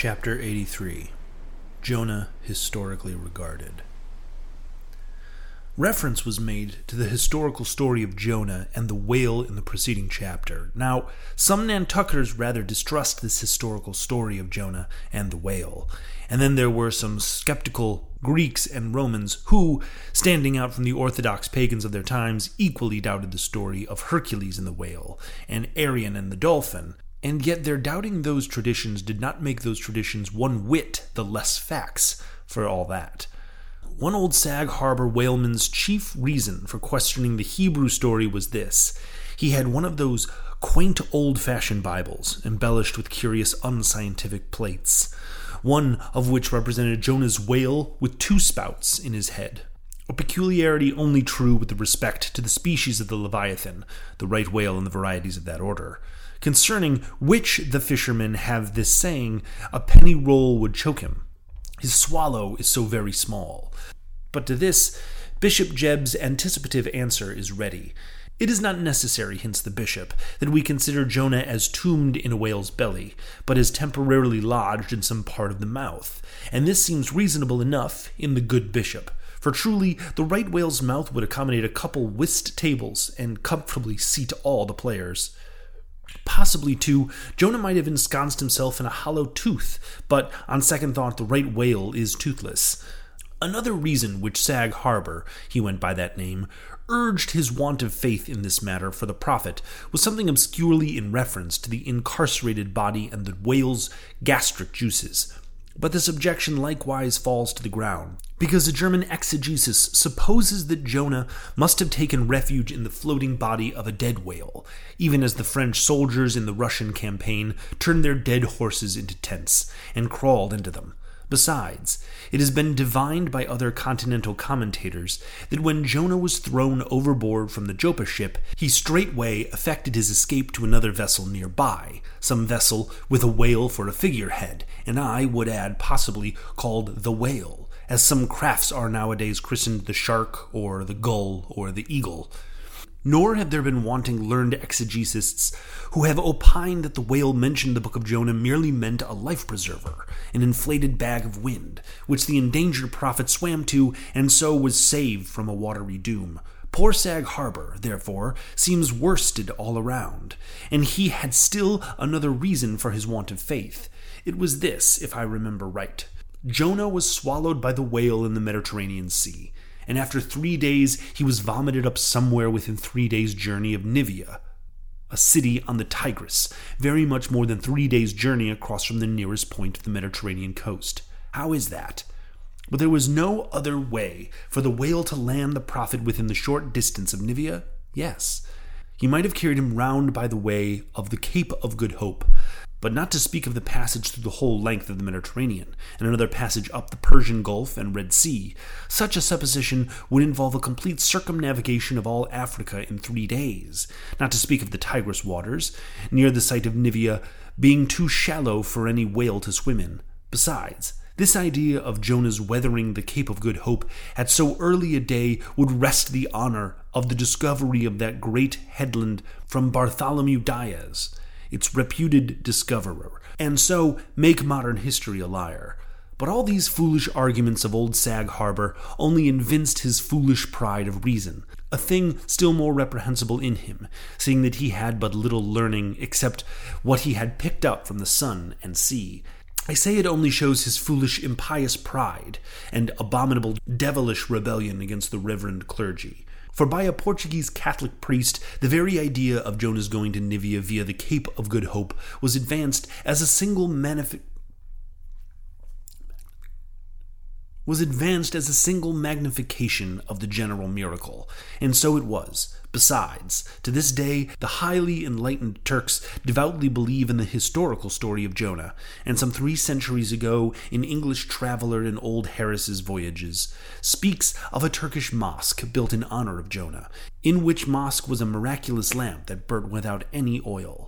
Chapter 83 Jonah Historically Regarded. Reference was made to the historical story of Jonah and the whale in the preceding chapter. Now, some Nantucketers rather distrust this historical story of Jonah and the whale. And then there were some skeptical Greeks and Romans who, standing out from the orthodox pagans of their times, equally doubted the story of Hercules and the whale, and Arion and the dolphin, and yet their doubting those traditions did not make those traditions one whit the less facts for all that. One old Sag Harbor whaleman's chief reason for questioning the Hebrew story was this he had one of those quaint old fashioned Bibles, embellished with curious unscientific plates, one of which represented Jonah's whale with two spouts in his head. A peculiarity only true with respect to the species of the Leviathan, the right whale and the varieties of that order concerning which the fishermen have this saying, a penny roll would choke him. His swallow is so very small. But to this, Bishop Jebb's anticipative answer is ready. It is not necessary, hints the bishop, that we consider Jonah as tombed in a whale's belly, but as temporarily lodged in some part of the mouth. And this seems reasonable enough in the good bishop. For truly, the right whale's mouth would accommodate a couple whist tables and comfortably seat all the players. Possibly, too, Jonah might have ensconced himself in a hollow tooth, but on second thought, the right whale is toothless. Another reason which Sag Harbor, he went by that name, urged his want of faith in this matter for the prophet was something obscurely in reference to the incarcerated body and the whale's gastric juices. But this objection likewise falls to the ground, because a German exegesis supposes that Jonah must have taken refuge in the floating body of a dead whale, even as the French soldiers in the Russian campaign turned their dead horses into tents and crawled into them. Besides, it has been divined by other continental commentators that when Jonah was thrown overboard from the Joppa ship, he straightway effected his escape to another vessel nearby, some vessel with a whale for a figurehead, and I would add possibly called the whale, as some crafts are nowadays christened the shark or the gull or the eagle. Nor have there been wanting learned exegesists who have opined that the whale mentioned in the book of Jonah merely meant a life preserver, an inflated bag of wind, which the endangered prophet swam to and so was saved from a watery doom. Poor Sag Harbor, therefore, seems worsted all around, and he had still another reason for his want of faith. It was this, if I remember right. Jonah was swallowed by the whale in the Mediterranean Sea and after three days he was vomited up somewhere within three days' journey of Nineveh, a city on the Tigris, very much more than three days' journey across from the nearest point of the Mediterranean coast. How is that? But there was no other way for the whale to land the prophet within the short distance of Nineveh? Yes. He might have carried him round by the way of the Cape of Good Hope, but not to speak of the passage through the whole length of the Mediterranean, and another passage up the Persian Gulf and Red Sea. Such a supposition would involve a complete circumnavigation of all Africa in three days, not to speak of the Tigris waters, near the site of Nineveh, being too shallow for any whale to swim in. Besides, this idea of Jonah's weathering the Cape of Good Hope at so early a day would wrest the honor of the discovery of that great headland from Bartholomew Diaz its reputed discoverer, and so make modern history a liar. But all these foolish arguments of old Sag Harbor only evinced his foolish pride of reason, a thing still more reprehensible in him, seeing that he had but little learning except what he had picked up from the sun and sea. I say it only shows his foolish, impious pride and abominable, devilish rebellion against the reverend clergy. For by a Portuguese Catholic priest, the very idea of Jonah's going to Nineveh via the Cape of Good Hope was advanced as a single manifest was advanced as a single magnification of the general miracle, and so it was. Besides, to this day, the highly enlightened Turks devoutly believe in the historical story of Jonah, and some three centuries ago, an English traveler in Old Harris's Voyages speaks of a Turkish mosque built in honor of Jonah, in which mosque was a miraculous lamp that burnt without any oil.